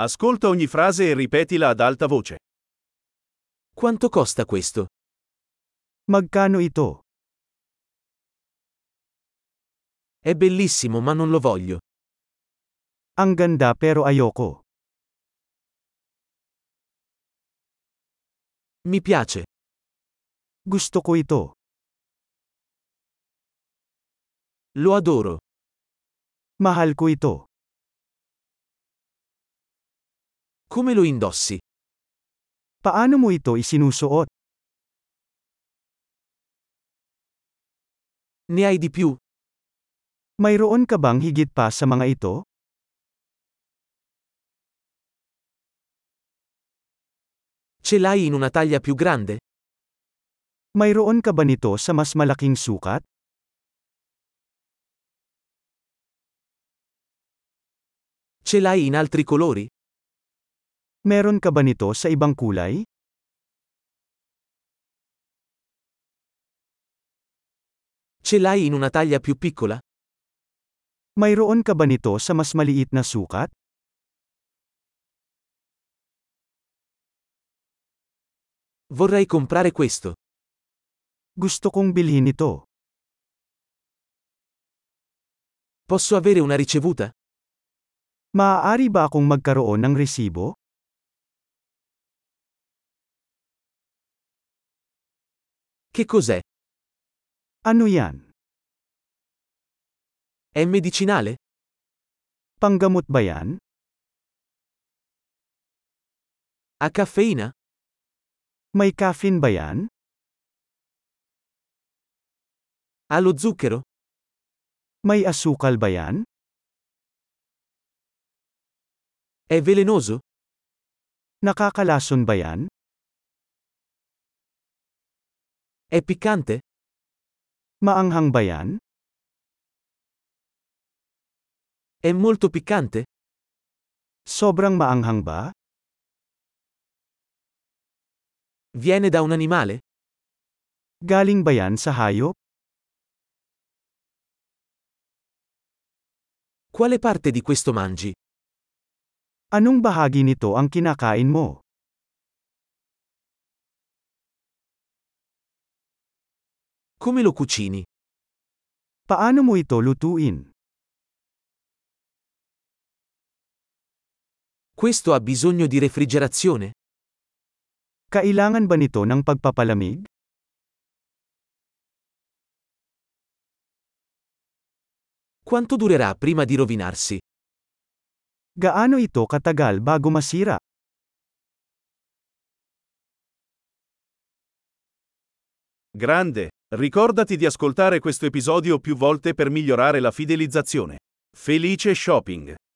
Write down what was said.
Ascolta ogni frase e ripetila ad alta voce. Quanto costa questo? Magkano ito? È bellissimo ma non lo voglio. Ang ganda pero ayoko. Mi piace. Gusto ko ito. Lo adoro. Mahal ko ito. Come lo indossi? Paano mo ito isinusuot? Ne hai di più? Mayroon ka bang higit pa sa mga ito? Ce l'hai in una taglia più grande? Mayroon ka ba nito sa mas malaking sukat? Ce l'hai in altri colori? Meron ka ba nito sa ibang kulay? Ce l'hai in una taglia più piccola? Mayroon ka ba nito sa mas maliit na sukat? Vorrei comprare questo. Gusto kong bilhin ito. Posso avere una ricevuta? Maaari ba akong magkaroon ng resibo? Che cos'è? Ano yan? È medicinale? Panggamot ba yan? Ha caffeina? May caffeine ba yan? Ha lo zucchero? May asukal ba yan? È velenoso? Nakakalason ba yan? È piccante? Maanghang ba yan? È molto piccante? Sobrang maanghang ba? Viene da un animale? Galing ba yan sa hayop? Quale parte di questo mangi? Anong bahagi nito ang kinakain mo? Come lo cucini? Paano mo ito lutuin? Questo ha bisogno di refrigerazione? Kailangan ba nito ng pagpapalamig? Quanto durerà prima di rovinarsi? Gaano ito katagal bago masira? Grande! Ricordati di ascoltare questo episodio più volte per migliorare la fidelizzazione. Felice shopping!